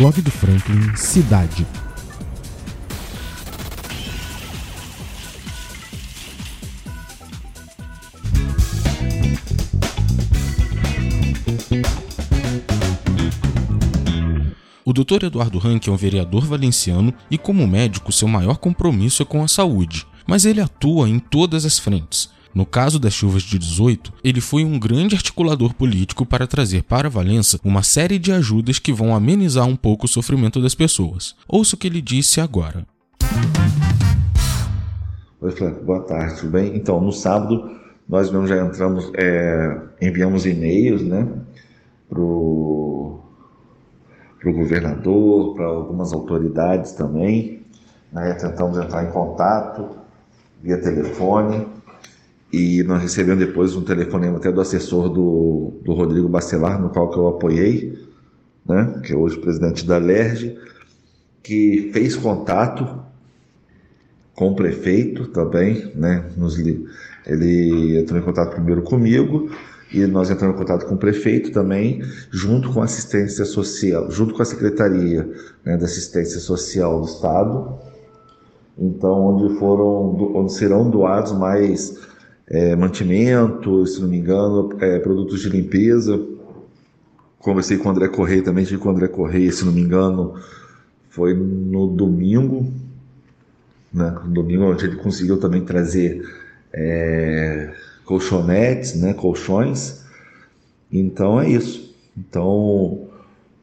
Blog do Franklin Cidade. O Dr. Eduardo Rank é um vereador valenciano e, como médico, seu maior compromisso é com a saúde, mas ele atua em todas as frentes. No caso das chuvas de 18, ele foi um grande articulador político para trazer para Valença uma série de ajudas que vão amenizar um pouco o sofrimento das pessoas. Ouça o que ele disse agora. Oi, Franco, boa tarde, tudo bem? Então, no sábado, nós mesmo já entramos, é, enviamos e-mails, né, para o governador, para algumas autoridades também. Né? Tentamos entrar em contato via telefone e nós recebemos depois um telefonema até do assessor do, do Rodrigo Bacelar, no qual que eu apoiei, né? que é hoje presidente da LERJ, que fez contato com o prefeito também, né? Nos, ele entrou em contato primeiro comigo e nós entramos em contato com o prefeito também, junto com a assistência social, junto com a secretaria né, da assistência social do estado, então onde foram, onde serão doados mais é, mantimento, se não me engano, é, produtos de limpeza. Conversei com o André Correia também, tive com o André Correia, se não me engano, foi no domingo, né? No domingo onde ele conseguiu também trazer é, colchonetes, né, colchões. Então é isso. Então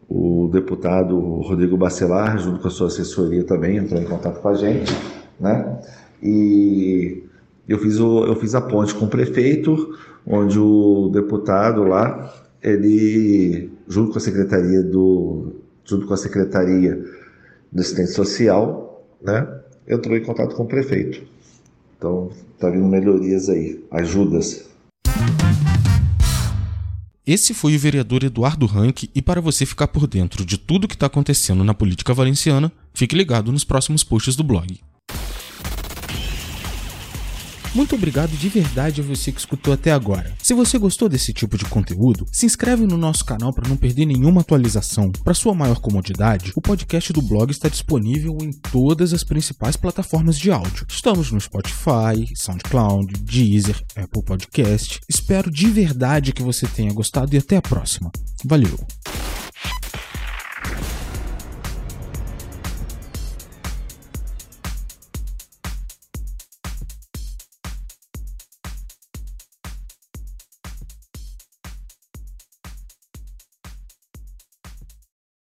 o deputado Rodrigo Bacelar, junto com a sua assessoria também, entrou em contato com a gente, né? E eu fiz, o, eu fiz a ponte com o prefeito, onde o deputado lá, ele, junto com a secretaria do, junto com a secretaria do assistente social, né, entrou em contato com o prefeito. Então, tá vindo melhorias aí, ajudas. Esse foi o vereador Eduardo Rank e para você ficar por dentro de tudo que está acontecendo na política valenciana, fique ligado nos próximos posts do blog. Muito obrigado de verdade a você que escutou até agora. Se você gostou desse tipo de conteúdo, se inscreve no nosso canal para não perder nenhuma atualização. Para sua maior comodidade, o podcast do blog está disponível em todas as principais plataformas de áudio. Estamos no Spotify, SoundCloud, Deezer, Apple Podcast. Espero de verdade que você tenha gostado e até a próxima. Valeu!